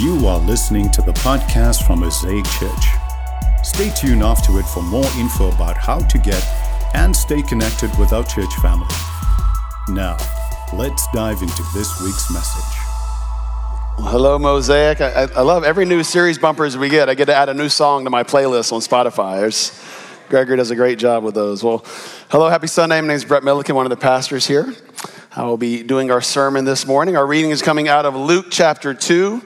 You are listening to the podcast from Mosaic Church. Stay tuned after it for more info about how to get and stay connected with our church family. Now, let's dive into this week's message. Hello, Mosaic. I, I, love every new series bumpers we get. I get to add a new song to my playlist on Spotify. There's, Gregory does a great job with those. Well, hello, happy Sunday. My name is Brett Milliken, one of the pastors here. I will be doing our sermon this morning. Our reading is coming out of Luke chapter 2,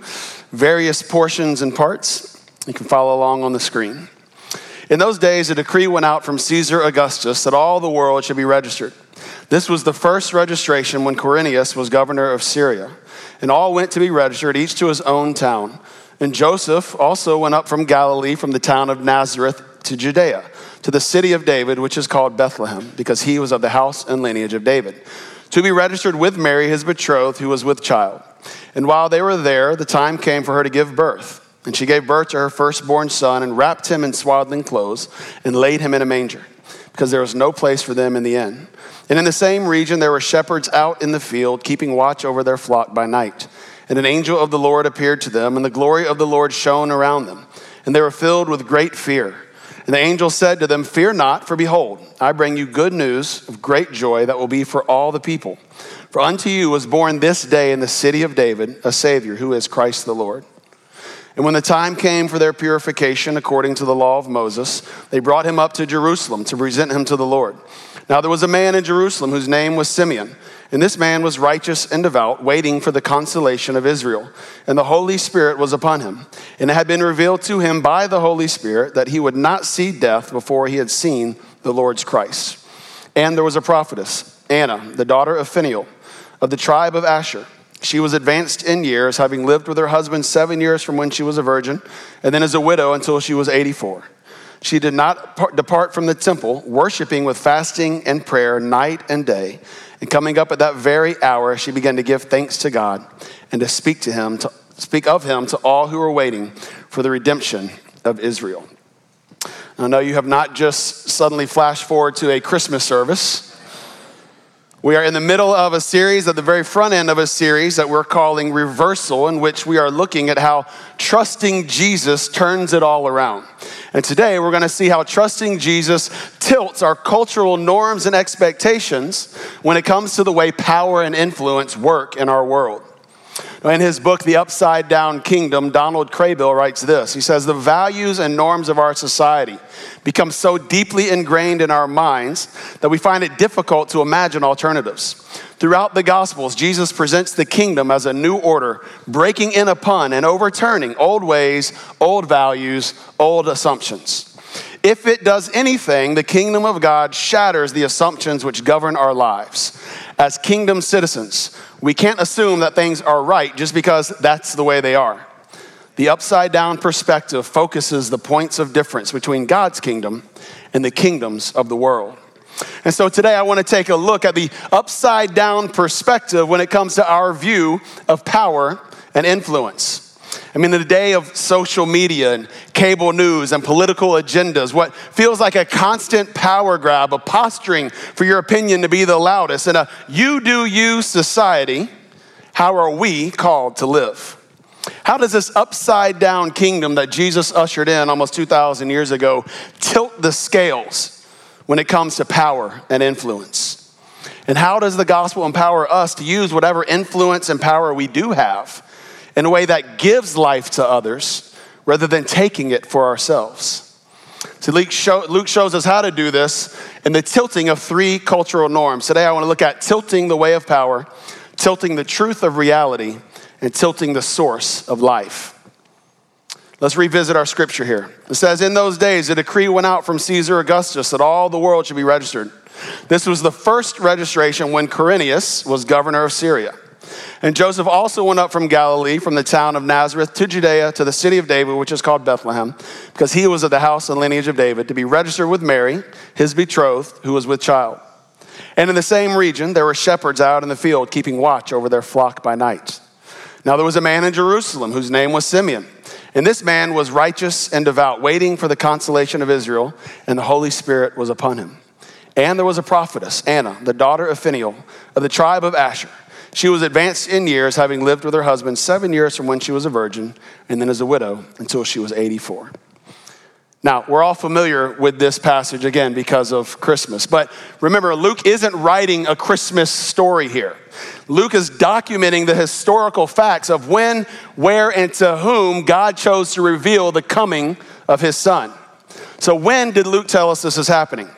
various portions and parts. You can follow along on the screen. In those days, a decree went out from Caesar Augustus that all the world should be registered. This was the first registration when Quirinius was governor of Syria, and all went to be registered, each to his own town. And Joseph also went up from Galilee, from the town of Nazareth to Judea, to the city of David, which is called Bethlehem, because he was of the house and lineage of David to be registered with Mary, his betrothed, who was with child. And while they were there, the time came for her to give birth. And she gave birth to her firstborn son and wrapped him in swaddling clothes and laid him in a manger, because there was no place for them in the inn. And in the same region, there were shepherds out in the field, keeping watch over their flock by night. And an angel of the Lord appeared to them, and the glory of the Lord shone around them. And they were filled with great fear. And the angel said to them, Fear not, for behold, I bring you good news of great joy that will be for all the people. For unto you was born this day in the city of David a Savior, who is Christ the Lord. And when the time came for their purification according to the law of Moses, they brought him up to Jerusalem to present him to the Lord. Now there was a man in Jerusalem whose name was Simeon. And this man was righteous and devout, waiting for the consolation of Israel. And the Holy Spirit was upon him. And it had been revealed to him by the Holy Spirit that he would not see death before he had seen the Lord's Christ. And there was a prophetess, Anna, the daughter of Phanuel, of the tribe of Asher. She was advanced in years, having lived with her husband seven years from when she was a virgin, and then as a widow until she was 84. She did not depart from the temple, worshiping with fasting and prayer night and day. And coming up at that very hour, she began to give thanks to God and to speak to him, to speak of him to all who were waiting for the redemption of Israel. I know you have not just suddenly flashed forward to a Christmas service. We are in the middle of a series, at the very front end of a series that we're calling Reversal, in which we are looking at how trusting Jesus turns it all around. And today we're going to see how trusting Jesus tilts our cultural norms and expectations when it comes to the way power and influence work in our world. In his book, The Upside Down Kingdom, Donald Kraybill writes this. He says, The values and norms of our society become so deeply ingrained in our minds that we find it difficult to imagine alternatives. Throughout the Gospels, Jesus presents the kingdom as a new order, breaking in upon and overturning old ways, old values, old assumptions. If it does anything, the kingdom of God shatters the assumptions which govern our lives. As kingdom citizens, we can't assume that things are right just because that's the way they are. The upside down perspective focuses the points of difference between God's kingdom and the kingdoms of the world. And so today I want to take a look at the upside down perspective when it comes to our view of power and influence. I mean, in the day of social media and cable news and political agendas, what feels like a constant power grab, a posturing for your opinion to be the loudest, in a you do you society, how are we called to live? How does this upside down kingdom that Jesus ushered in almost 2,000 years ago tilt the scales when it comes to power and influence? And how does the gospel empower us to use whatever influence and power we do have in a way that gives life to others rather than taking it for ourselves. So Luke, show, Luke shows us how to do this in the tilting of three cultural norms. Today I want to look at tilting the way of power, tilting the truth of reality, and tilting the source of life. Let's revisit our scripture here. It says, In those days, a decree went out from Caesar Augustus that all the world should be registered. This was the first registration when Quirinius was governor of Syria. And Joseph also went up from Galilee, from the town of Nazareth to Judea, to the city of David, which is called Bethlehem, because he was of the house and lineage of David, to be registered with Mary, his betrothed, who was with child. And in the same region, there were shepherds out in the field, keeping watch over their flock by night. Now there was a man in Jerusalem whose name was Simeon. And this man was righteous and devout, waiting for the consolation of Israel, and the Holy Spirit was upon him. And there was a prophetess, Anna, the daughter of Phanuel, of the tribe of Asher. She was advanced in years, having lived with her husband seven years from when she was a virgin, and then as a widow until she was 84. Now, we're all familiar with this passage again because of Christmas. But remember, Luke isn't writing a Christmas story here. Luke is documenting the historical facts of when, where, and to whom God chose to reveal the coming of his son. So, when did Luke tell us this is happening?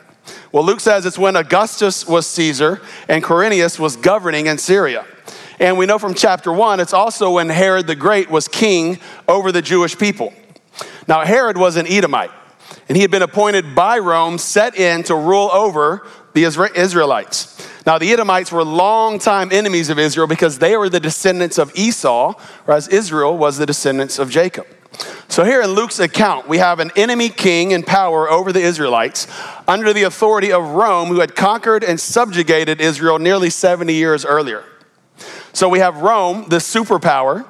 Well, Luke says it's when Augustus was Caesar and Quirinius was governing in Syria. And we know from chapter one, it's also when Herod the Great was king over the Jewish people. Now, Herod was an Edomite, and he had been appointed by Rome, set in to rule over the Israelites. Now, the Edomites were longtime enemies of Israel because they were the descendants of Esau, whereas Israel was the descendants of Jacob. So, here in Luke's account, we have an enemy king in power over the Israelites under the authority of Rome, who had conquered and subjugated Israel nearly 70 years earlier. So, we have Rome, the superpower,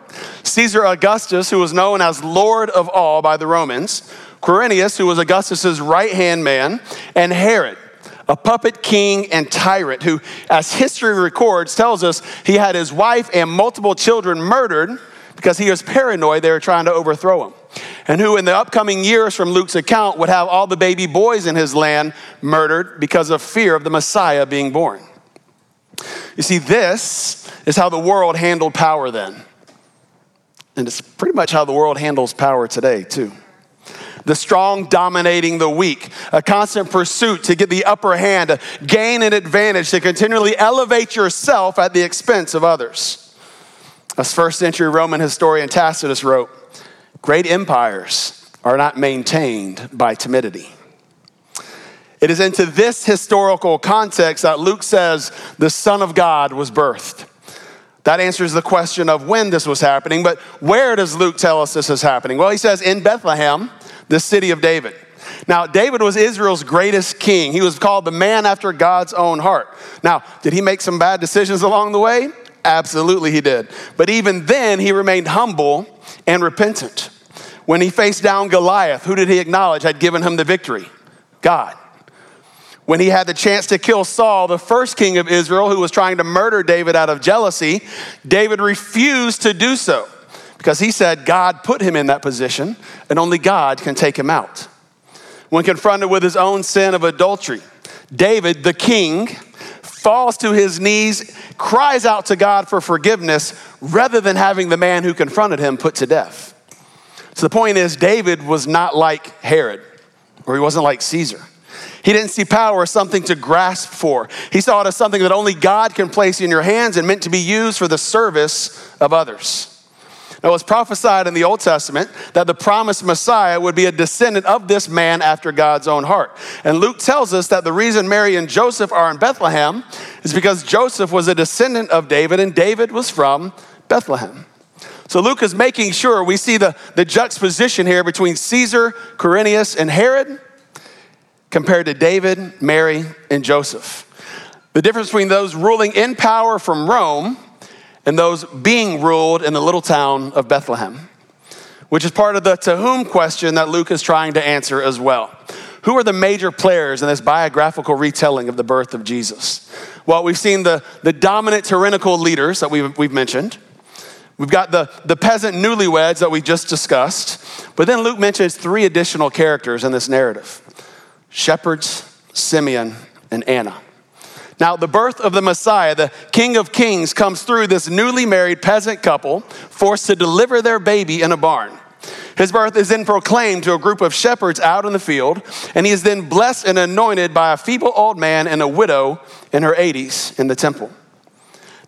Caesar Augustus, who was known as Lord of all by the Romans, Quirinius, who was Augustus's right hand man, and Herod, a puppet king and tyrant who, as history records, tells us he had his wife and multiple children murdered because he was paranoid they were trying to overthrow him. And who, in the upcoming years from Luke's account, would have all the baby boys in his land murdered because of fear of the Messiah being born. You see, this is how the world handled power then. And it's pretty much how the world handles power today, too. The strong dominating the weak, a constant pursuit to get the upper hand, to gain an advantage, to continually elevate yourself at the expense of others. As first century Roman historian Tacitus wrote, great empires are not maintained by timidity. It is into this historical context that Luke says the Son of God was birthed. That answers the question of when this was happening, but where does Luke tell us this is happening? Well, he says in Bethlehem, the city of David. Now, David was Israel's greatest king. He was called the man after God's own heart. Now, did he make some bad decisions along the way? Absolutely, he did. But even then, he remained humble and repentant. When he faced down Goliath, who did he acknowledge had given him the victory? God. When he had the chance to kill Saul, the first king of Israel, who was trying to murder David out of jealousy, David refused to do so because he said God put him in that position and only God can take him out. When confronted with his own sin of adultery, David, the king, falls to his knees, cries out to God for forgiveness rather than having the man who confronted him put to death. So the point is, David was not like Herod, or he wasn't like Caesar. He didn't see power as something to grasp for. He saw it as something that only God can place in your hands and meant to be used for the service of others. Now, it was prophesied in the Old Testament that the promised Messiah would be a descendant of this man after God's own heart. And Luke tells us that the reason Mary and Joseph are in Bethlehem is because Joseph was a descendant of David and David was from Bethlehem. So Luke is making sure we see the, the juxtaposition here between Caesar, Quirinius, and Herod compared to David, Mary, and Joseph. The difference between those ruling in power from Rome and those being ruled in the little town of Bethlehem, which is part of the to whom question that Luke is trying to answer as well. Who are the major players in this biographical retelling of the birth of Jesus? Well, we've seen the, the dominant tyrannical leaders that we've, we've mentioned. We've got the, the peasant newlyweds that we just discussed. But then Luke mentions three additional characters in this narrative shepherds, Simeon, and Anna. Now, the birth of the Messiah, the King of Kings, comes through this newly married peasant couple forced to deliver their baby in a barn. His birth is then proclaimed to a group of shepherds out in the field, and he is then blessed and anointed by a feeble old man and a widow in her 80s in the temple.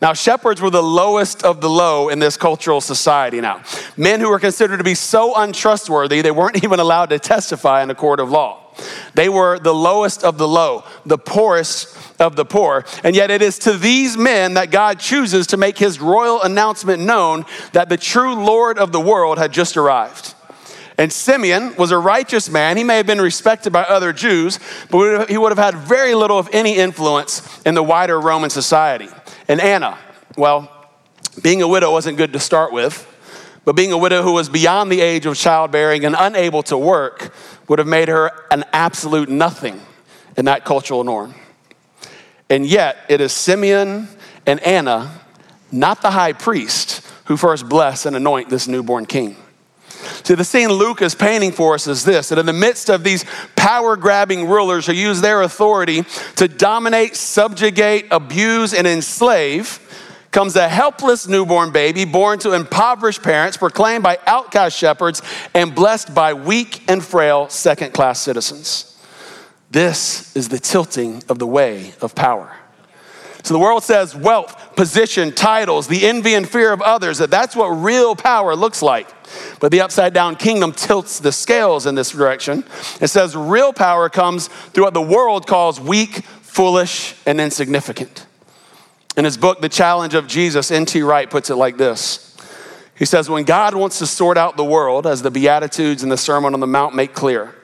Now, shepherds were the lowest of the low in this cultural society now. Men who were considered to be so untrustworthy, they weren't even allowed to testify in a court of law. They were the lowest of the low, the poorest of the poor. And yet it is to these men that God chooses to make his royal announcement known that the true Lord of the world had just arrived. And Simeon was a righteous man. He may have been respected by other Jews, but he would have had very little, of any, influence in the wider Roman society. And Anna, well, being a widow wasn't good to start with, but being a widow who was beyond the age of childbearing and unable to work would have made her an absolute nothing in that cultural norm. And yet, it is Simeon and Anna not the high priest who first bless and anoint this newborn king. See, the scene Luke is painting for us is this that in the midst of these power grabbing rulers who use their authority to dominate, subjugate, abuse, and enslave, comes a helpless newborn baby born to impoverished parents, proclaimed by outcast shepherds, and blessed by weak and frail second class citizens. This is the tilting of the way of power. So the world says wealth, position, titles, the envy and fear of others, that that's what real power looks like. But the upside down kingdom tilts the scales in this direction. It says real power comes through what the world calls weak, foolish, and insignificant. In his book, The Challenge of Jesus, N.T. Wright puts it like this He says, When God wants to sort out the world, as the Beatitudes and the Sermon on the Mount make clear,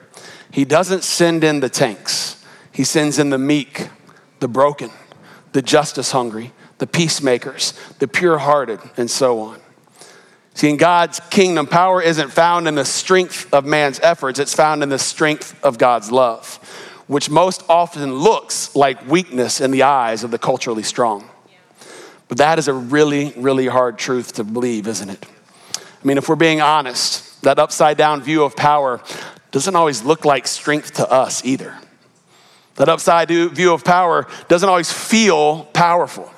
he doesn't send in the tanks, he sends in the meek, the broken, the justice hungry, the peacemakers, the pure hearted, and so on. See, in God's kingdom, power isn't found in the strength of man's efforts, it's found in the strength of God's love, which most often looks like weakness in the eyes of the culturally strong. But that is a really, really hard truth to believe, isn't it? I mean, if we're being honest, that upside down view of power doesn't always look like strength to us either. That upside view of power doesn't always feel powerful.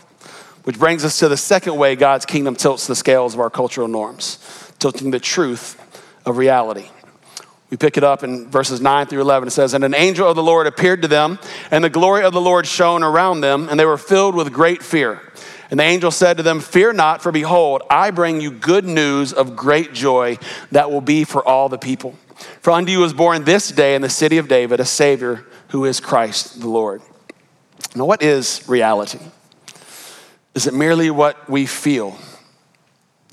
Which brings us to the second way God's kingdom tilts the scales of our cultural norms, tilting the truth of reality. We pick it up in verses 9 through 11. It says, And an angel of the Lord appeared to them, and the glory of the Lord shone around them, and they were filled with great fear. And the angel said to them, Fear not, for behold, I bring you good news of great joy that will be for all the people. For unto you is born this day in the city of David a Savior who is Christ the Lord. Now, what is reality? Is it merely what we feel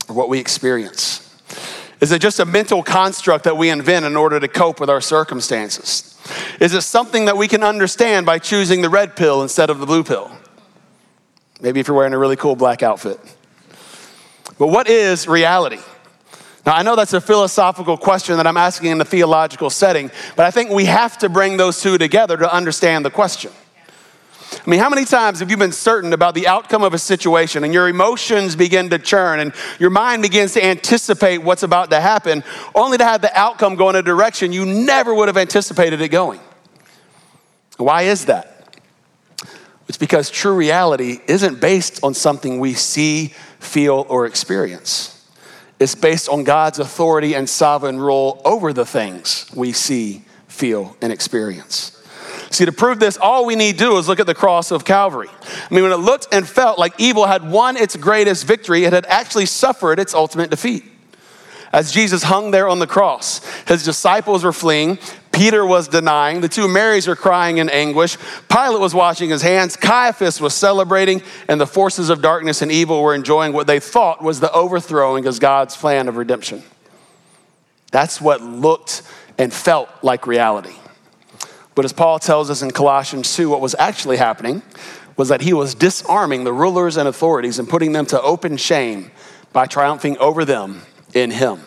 or what we experience? Is it just a mental construct that we invent in order to cope with our circumstances? Is it something that we can understand by choosing the red pill instead of the blue pill? Maybe if you're wearing a really cool black outfit. But what is reality? Now, I know that's a philosophical question that I'm asking in a theological setting, but I think we have to bring those two together to understand the question. I mean, how many times have you been certain about the outcome of a situation and your emotions begin to churn and your mind begins to anticipate what's about to happen, only to have the outcome go in a direction you never would have anticipated it going? Why is that? It's because true reality isn't based on something we see, feel, or experience. It's based on God's authority and sovereign rule over the things we see, feel, and experience. See, to prove this, all we need to do is look at the cross of Calvary. I mean, when it looked and felt like evil had won its greatest victory, it had actually suffered its ultimate defeat. As Jesus hung there on the cross, his disciples were fleeing, Peter was denying, the two Marys were crying in anguish, Pilate was washing his hands, Caiaphas was celebrating, and the forces of darkness and evil were enjoying what they thought was the overthrowing of God's plan of redemption. That's what looked and felt like reality. But as Paul tells us in Colossians 2, what was actually happening was that he was disarming the rulers and authorities and putting them to open shame by triumphing over them in him.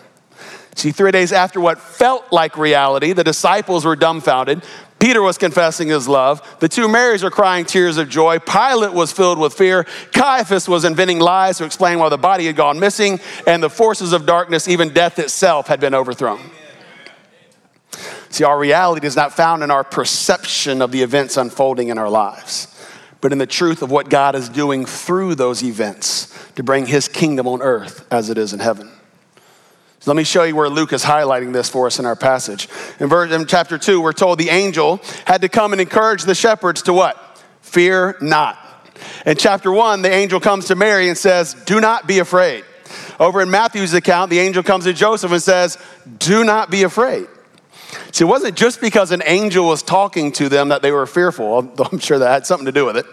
See, three days after what felt like reality, the disciples were dumbfounded. Peter was confessing his love. The two Marys were crying tears of joy. Pilate was filled with fear. Caiaphas was inventing lies to explain why the body had gone missing. And the forces of darkness, even death itself, had been overthrown. See, our reality is not found in our perception of the events unfolding in our lives, but in the truth of what God is doing through those events to bring his kingdom on earth as it is in heaven. So let me show you where Luke is highlighting this for us in our passage. In, verse, in chapter 2, we're told the angel had to come and encourage the shepherds to what? Fear not. In chapter 1, the angel comes to Mary and says, Do not be afraid. Over in Matthew's account, the angel comes to Joseph and says, Do not be afraid. See, it wasn't just because an angel was talking to them that they were fearful, I'm sure that had something to do with it.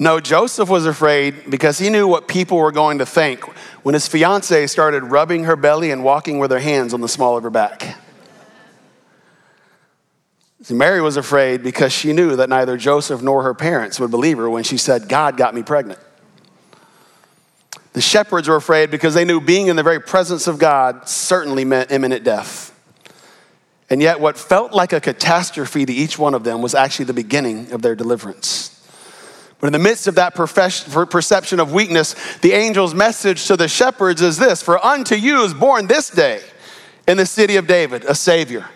No, Joseph was afraid because he knew what people were going to think when his fiancee started rubbing her belly and walking with her hands on the small of her back. See, Mary was afraid because she knew that neither Joseph nor her parents would believe her when she said, God got me pregnant. The shepherds were afraid because they knew being in the very presence of God certainly meant imminent death. And yet, what felt like a catastrophe to each one of them was actually the beginning of their deliverance. But in the midst of that perception of weakness, the angel's message to the shepherds is this For unto you is born this day in the city of David a Savior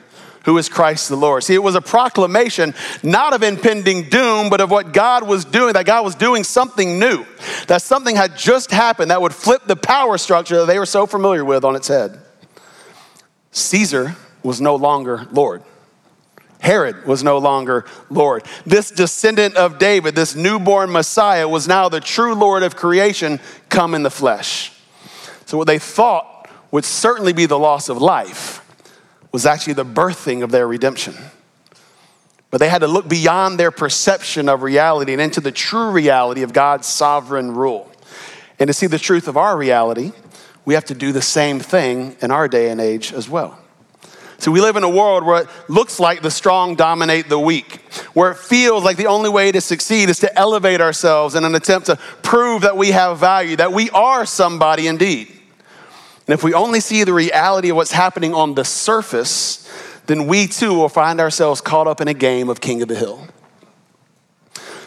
who is Christ the Lord. See, it was a proclamation not of impending doom, but of what God was doing, that God was doing something new, that something had just happened that would flip the power structure that they were so familiar with on its head. Caesar was no longer Lord. Herod was no longer Lord. This descendant of David, this newborn Messiah, was now the true Lord of creation come in the flesh. So, what they thought would certainly be the loss of life was actually the birthing of their redemption. But they had to look beyond their perception of reality and into the true reality of God's sovereign rule. And to see the truth of our reality, we have to do the same thing in our day and age as well. So we live in a world where it looks like the strong dominate the weak, where it feels like the only way to succeed is to elevate ourselves in an attempt to prove that we have value, that we are somebody indeed. And if we only see the reality of what's happening on the surface, then we too will find ourselves caught up in a game of king of the hill.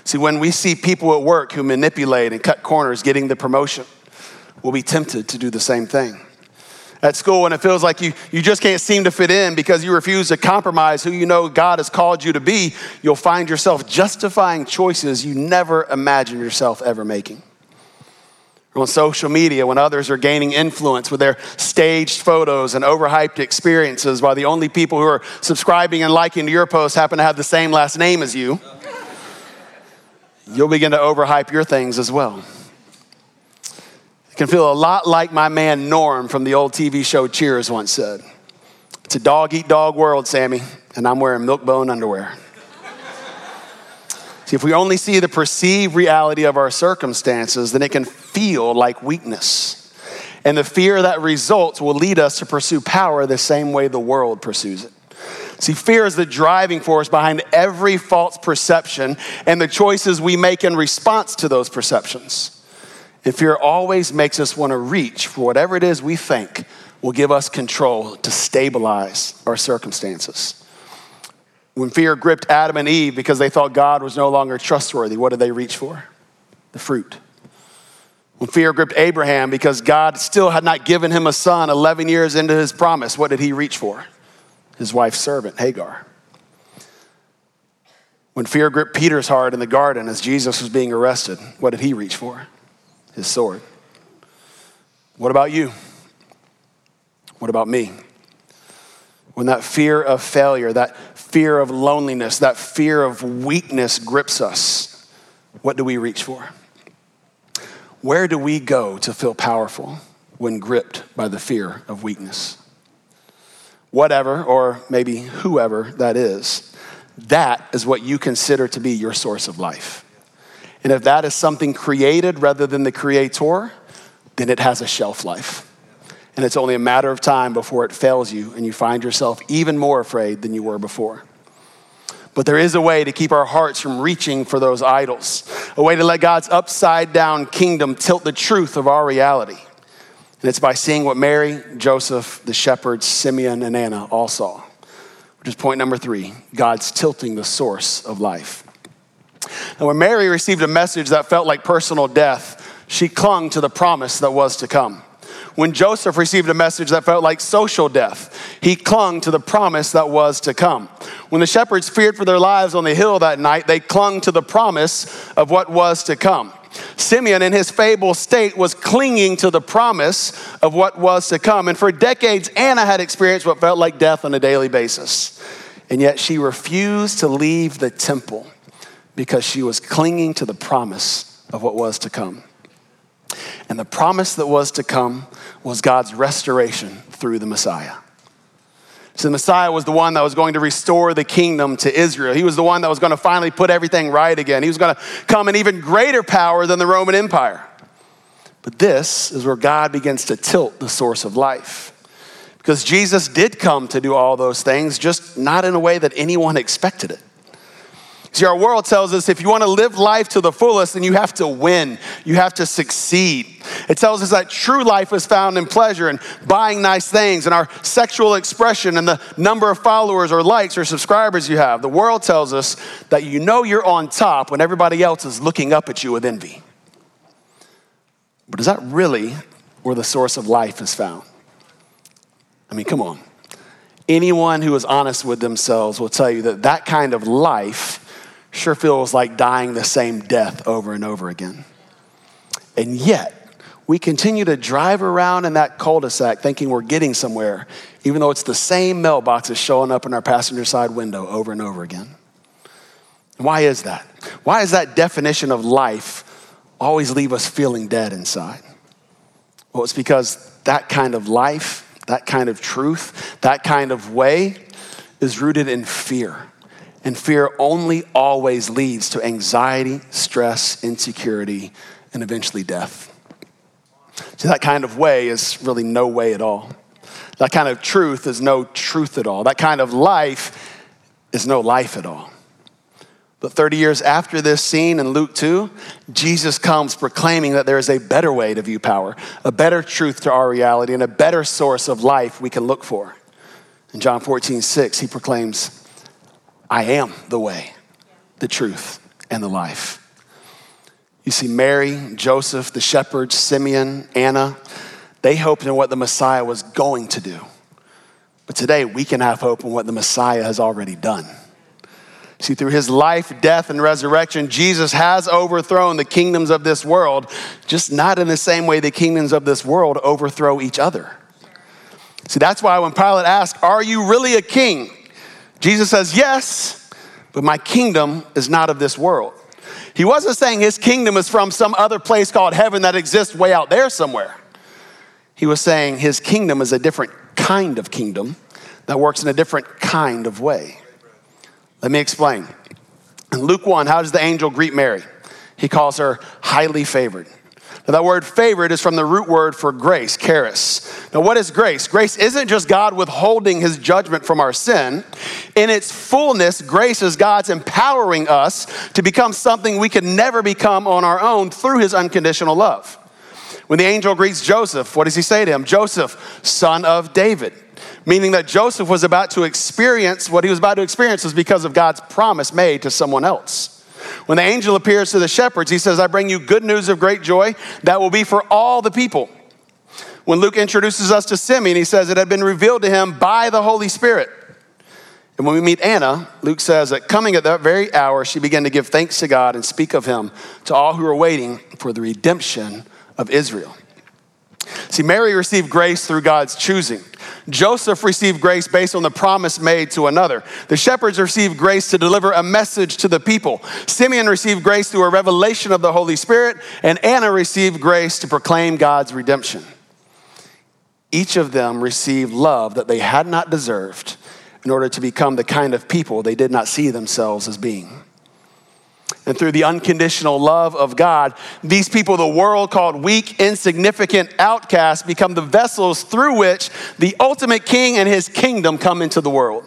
See, when we see people at work who manipulate and cut corners getting the promotion, we'll be tempted to do the same thing at school and it feels like you, you just can't seem to fit in because you refuse to compromise who you know God has called you to be, you'll find yourself justifying choices you never imagined yourself ever making. On social media, when others are gaining influence with their staged photos and overhyped experiences, while the only people who are subscribing and liking to your post happen to have the same last name as you, you'll begin to overhype your things as well. Can feel a lot like my man Norm from the old TV show Cheers once said. It's a dog eat dog world, Sammy, and I'm wearing milk bone underwear. see, if we only see the perceived reality of our circumstances, then it can feel like weakness. And the fear that results will lead us to pursue power the same way the world pursues it. See, fear is the driving force behind every false perception and the choices we make in response to those perceptions. And fear always makes us want to reach for whatever it is we think will give us control to stabilize our circumstances. When fear gripped Adam and Eve because they thought God was no longer trustworthy, what did they reach for? The fruit. When fear gripped Abraham because God still had not given him a son 11 years into his promise, what did he reach for? His wife's servant, Hagar. When fear gripped Peter's heart in the garden as Jesus was being arrested, what did he reach for? His sword. What about you? What about me? When that fear of failure, that fear of loneliness, that fear of weakness grips us, what do we reach for? Where do we go to feel powerful when gripped by the fear of weakness? Whatever, or maybe whoever that is, that is what you consider to be your source of life. And if that is something created rather than the creator, then it has a shelf life. And it's only a matter of time before it fails you and you find yourself even more afraid than you were before. But there is a way to keep our hearts from reaching for those idols, a way to let God's upside down kingdom tilt the truth of our reality. And it's by seeing what Mary, Joseph, the shepherds, Simeon, and Anna all saw, which is point number three God's tilting the source of life. And when Mary received a message that felt like personal death, she clung to the promise that was to come. When Joseph received a message that felt like social death, he clung to the promise that was to come. When the shepherds feared for their lives on the hill that night, they clung to the promise of what was to come. Simeon, in his fable state, was clinging to the promise of what was to come. And for decades, Anna had experienced what felt like death on a daily basis. And yet she refused to leave the temple because she was clinging to the promise of what was to come. And the promise that was to come was God's restoration through the Messiah. So the Messiah was the one that was going to restore the kingdom to Israel. He was the one that was going to finally put everything right again. He was going to come in even greater power than the Roman Empire. But this is where God begins to tilt the source of life. Because Jesus did come to do all those things, just not in a way that anyone expected it. See, our world tells us if you want to live life to the fullest, then you have to win, you have to succeed. It tells us that true life is found in pleasure and buying nice things and our sexual expression and the number of followers or likes or subscribers you have. The world tells us that you know you're on top when everybody else is looking up at you with envy. But is that really where the source of life is found? I mean, come on. Anyone who is honest with themselves will tell you that that kind of life sure feels like dying the same death over and over again. And yet, we continue to drive around in that cul de sac thinking we're getting somewhere, even though it's the same mailboxes showing up in our passenger side window over and over again. Why is that? Why does that definition of life always leave us feeling dead inside? Well, it's because that kind of life, that kind of truth, that kind of way is rooted in fear. And fear only always leads to anxiety, stress, insecurity, and eventually death. So, that kind of way is really no way at all. That kind of truth is no truth at all. That kind of life is no life at all. But 30 years after this scene in Luke 2, Jesus comes proclaiming that there is a better way to view power, a better truth to our reality, and a better source of life we can look for. In John 14, 6, he proclaims, I am the way, the truth, and the life. You see, Mary, Joseph, the shepherds, Simeon, Anna, they hoped in what the Messiah was going to do. But today, we can have hope in what the Messiah has already done. See, through his life, death, and resurrection, Jesus has overthrown the kingdoms of this world, just not in the same way the kingdoms of this world overthrow each other. See, that's why when Pilate asked, Are you really a king? Jesus says, Yes, but my kingdom is not of this world. He wasn't saying his kingdom is from some other place called heaven that exists way out there somewhere. He was saying his kingdom is a different kind of kingdom that works in a different kind of way. Let me explain. In Luke 1, how does the angel greet Mary? He calls her highly favored. Now, that word favorite is from the root word for grace, charis. Now, what is grace? Grace isn't just God withholding his judgment from our sin. In its fullness, grace is God's empowering us to become something we could never become on our own through his unconditional love. When the angel greets Joseph, what does he say to him? Joseph, son of David. Meaning that Joseph was about to experience what he was about to experience was because of God's promise made to someone else. When the angel appears to the shepherds, he says, I bring you good news of great joy that will be for all the people. When Luke introduces us to Simeon, he says it had been revealed to him by the Holy Spirit. And when we meet Anna, Luke says that coming at that very hour, she began to give thanks to God and speak of him to all who were waiting for the redemption of Israel. See, Mary received grace through God's choosing. Joseph received grace based on the promise made to another. The shepherds received grace to deliver a message to the people. Simeon received grace through a revelation of the Holy Spirit, and Anna received grace to proclaim God's redemption. Each of them received love that they had not deserved in order to become the kind of people they did not see themselves as being and through the unconditional love of God, these people the world called weak, insignificant outcasts become the vessels through which the ultimate king and his kingdom come into the world.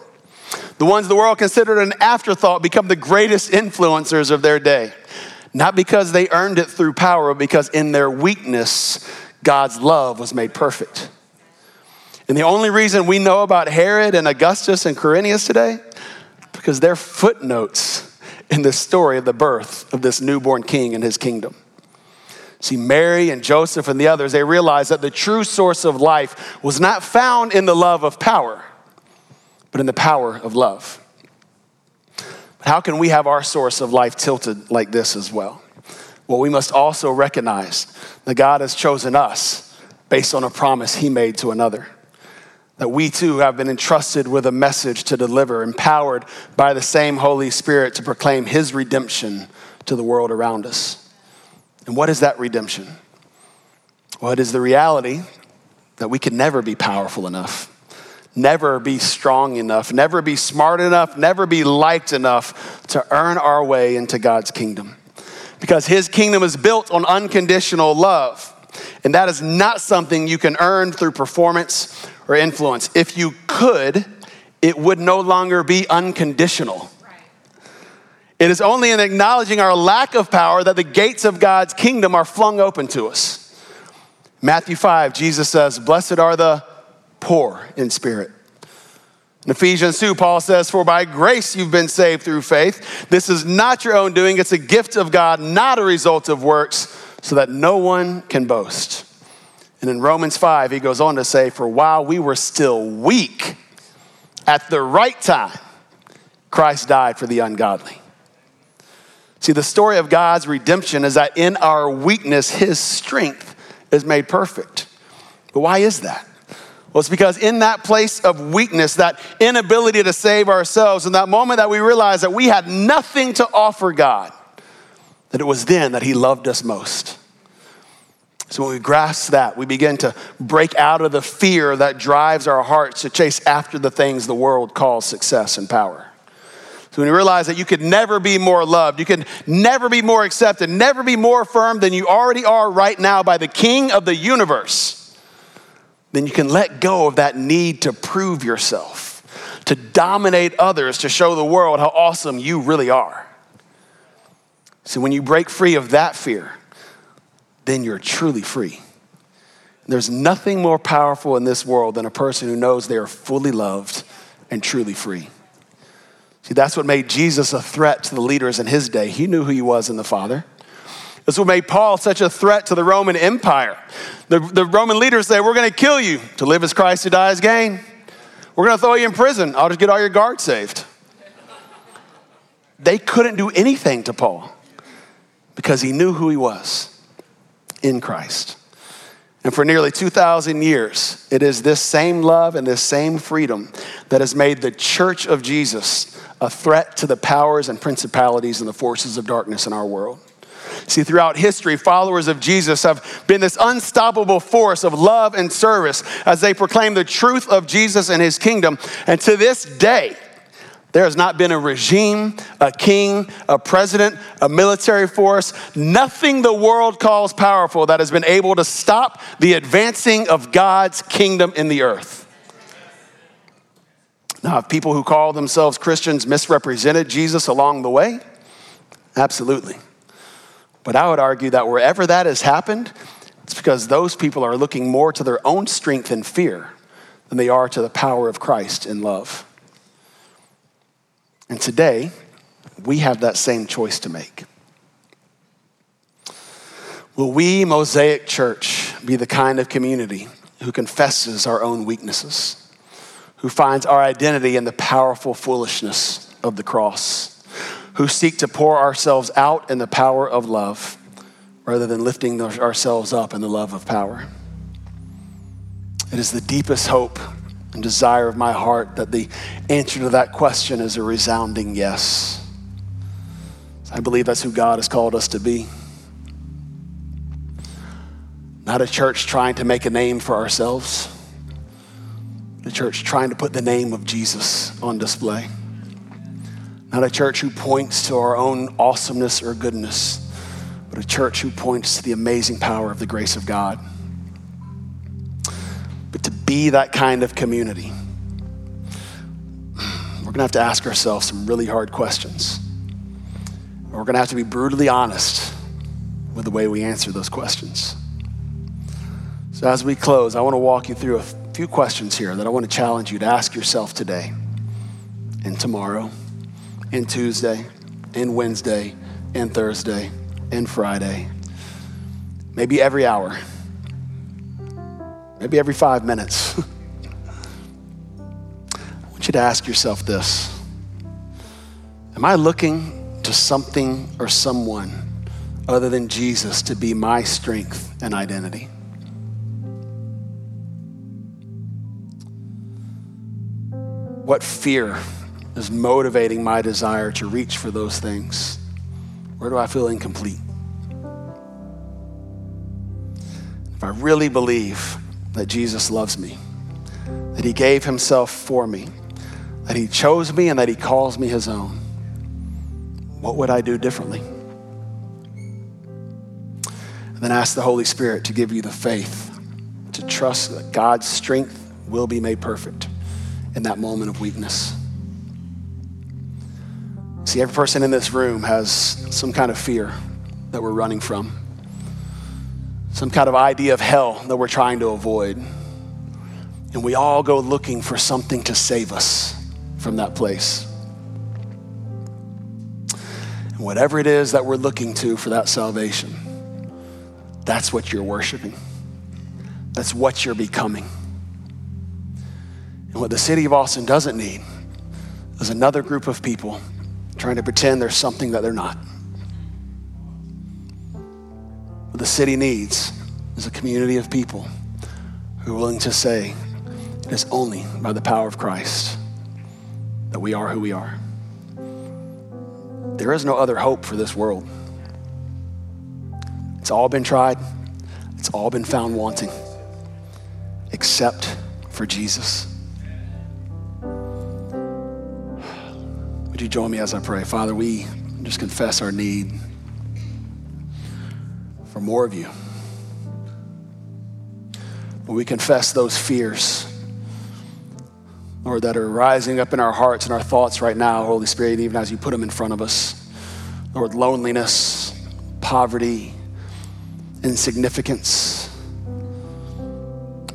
The ones the world considered an afterthought become the greatest influencers of their day. Not because they earned it through power, but because in their weakness, God's love was made perfect. And the only reason we know about Herod and Augustus and Quirinius today, because they're footnotes in the story of the birth of this newborn king and his kingdom. See, Mary and Joseph and the others, they realized that the true source of life was not found in the love of power, but in the power of love. How can we have our source of life tilted like this as well? Well, we must also recognize that God has chosen us based on a promise he made to another that we too have been entrusted with a message to deliver, empowered by the same Holy Spirit to proclaim His redemption to the world around us. And what is that redemption? Well, it is the reality that we can never be powerful enough, never be strong enough, never be smart enough, never be liked enough to earn our way into God's kingdom. Because His kingdom is built on unconditional love. And that is not something you can earn through performance or influence. If you could, it would no longer be unconditional. It is only in acknowledging our lack of power that the gates of God's kingdom are flung open to us. Matthew 5, Jesus says, Blessed are the poor in spirit. In Ephesians 2, Paul says, For by grace you've been saved through faith. This is not your own doing, it's a gift of God, not a result of works, so that no one can boast. And in Romans 5, he goes on to say, For while we were still weak, at the right time, Christ died for the ungodly. See, the story of God's redemption is that in our weakness, his strength is made perfect. But why is that? Well, it's because in that place of weakness, that inability to save ourselves, in that moment that we realized that we had nothing to offer God, that it was then that He loved us most. So when we grasp that, we begin to break out of the fear that drives our hearts to chase after the things the world calls success and power. So when you realize that you could never be more loved, you can never be more accepted, never be more affirmed than you already are right now by the King of the universe then you can let go of that need to prove yourself, to dominate others, to show the world how awesome you really are. So when you break free of that fear, then you're truly free. There's nothing more powerful in this world than a person who knows they are fully loved and truly free. See, that's what made Jesus a threat to the leaders in his day. He knew who he was in the Father. That's what made Paul such a threat to the Roman Empire. The, the Roman leaders say, We're going to kill you. To live as Christ, to die as gain. We're going to throw you in prison. I'll just get all your guards saved. They couldn't do anything to Paul because he knew who he was in Christ. And for nearly 2,000 years, it is this same love and this same freedom that has made the church of Jesus a threat to the powers and principalities and the forces of darkness in our world. See, throughout history, followers of Jesus have been this unstoppable force of love and service as they proclaim the truth of Jesus and his kingdom. And to this day, there has not been a regime, a king, a president, a military force, nothing the world calls powerful that has been able to stop the advancing of God's kingdom in the earth. Now, have people who call themselves Christians misrepresented Jesus along the way? Absolutely. But I would argue that wherever that has happened, it's because those people are looking more to their own strength and fear than they are to the power of Christ in love. And today, we have that same choice to make. Will we, Mosaic Church, be the kind of community who confesses our own weaknesses, who finds our identity in the powerful foolishness of the cross? who seek to pour ourselves out in the power of love rather than lifting ourselves up in the love of power. It is the deepest hope and desire of my heart that the answer to that question is a resounding yes. I believe that's who God has called us to be. Not a church trying to make a name for ourselves, a church trying to put the name of Jesus on display. Not a church who points to our own awesomeness or goodness, but a church who points to the amazing power of the grace of God. Be that kind of community, we're going to have to ask ourselves some really hard questions. We're going to have to be brutally honest with the way we answer those questions. So, as we close, I want to walk you through a few questions here that I want to challenge you to ask yourself today and tomorrow and Tuesday and Wednesday and Thursday and Friday. Maybe every hour. Maybe every five minutes. I want you to ask yourself this Am I looking to something or someone other than Jesus to be my strength and identity? What fear is motivating my desire to reach for those things? Where do I feel incomplete? If I really believe that Jesus loves me, that he gave himself for me, that he chose me and that he calls me his own, what would I do differently? And then ask the Holy Spirit to give you the faith to trust that God's strength will be made perfect in that moment of weakness. See, every person in this room has some kind of fear that we're running from, some kind of idea of hell that we're trying to avoid. And we all go looking for something to save us from that place. And whatever it is that we're looking to for that salvation, that's what you're worshiping. That's what you're becoming. And what the city of Austin doesn't need is another group of people trying to pretend there's something that they're not. What the city needs is a community of people who are willing to say, it is only by the power of Christ that we are who we are. There is no other hope for this world. It's all been tried, it's all been found wanting, except for Jesus. Would you join me as I pray? Father, we just confess our need for more of you. But we confess those fears, Lord, that are rising up in our hearts and our thoughts right now, Holy Spirit, even as you put them in front of us. Lord, loneliness, poverty, insignificance,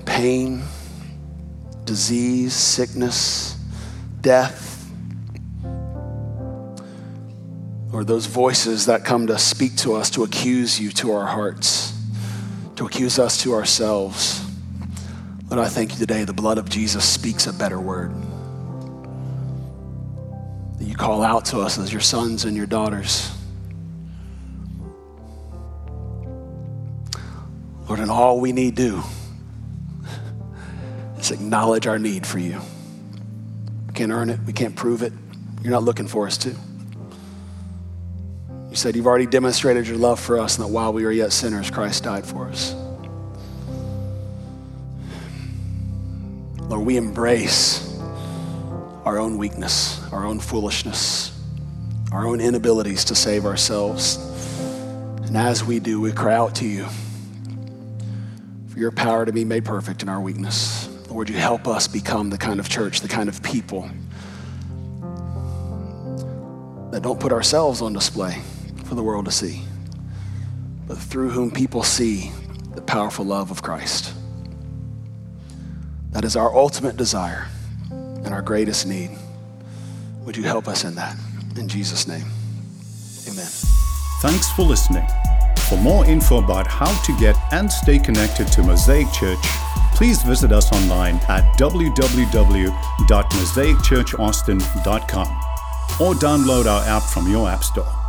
pain, disease, sickness, death. Or those voices that come to speak to us, to accuse you to our hearts, to accuse us to ourselves. Lord, I thank you today the blood of Jesus speaks a better word. That you call out to us as your sons and your daughters. Lord, and all we need do is acknowledge our need for you. We can't earn it, we can't prove it. You're not looking for us to. You said you've already demonstrated your love for us, and that while we were yet sinners, Christ died for us. Lord, we embrace our own weakness, our own foolishness, our own inabilities to save ourselves. And as we do, we cry out to you for your power to be made perfect in our weakness. Lord, you help us become the kind of church, the kind of people that don't put ourselves on display for the world to see, but through whom people see the powerful love of Christ. That is our ultimate desire and our greatest need. Would you help us in that? In Jesus' name, amen. Thanks for listening. For more info about how to get and stay connected to Mosaic Church, please visit us online at www.mosaicchurchaustin.com or download our app from your app store.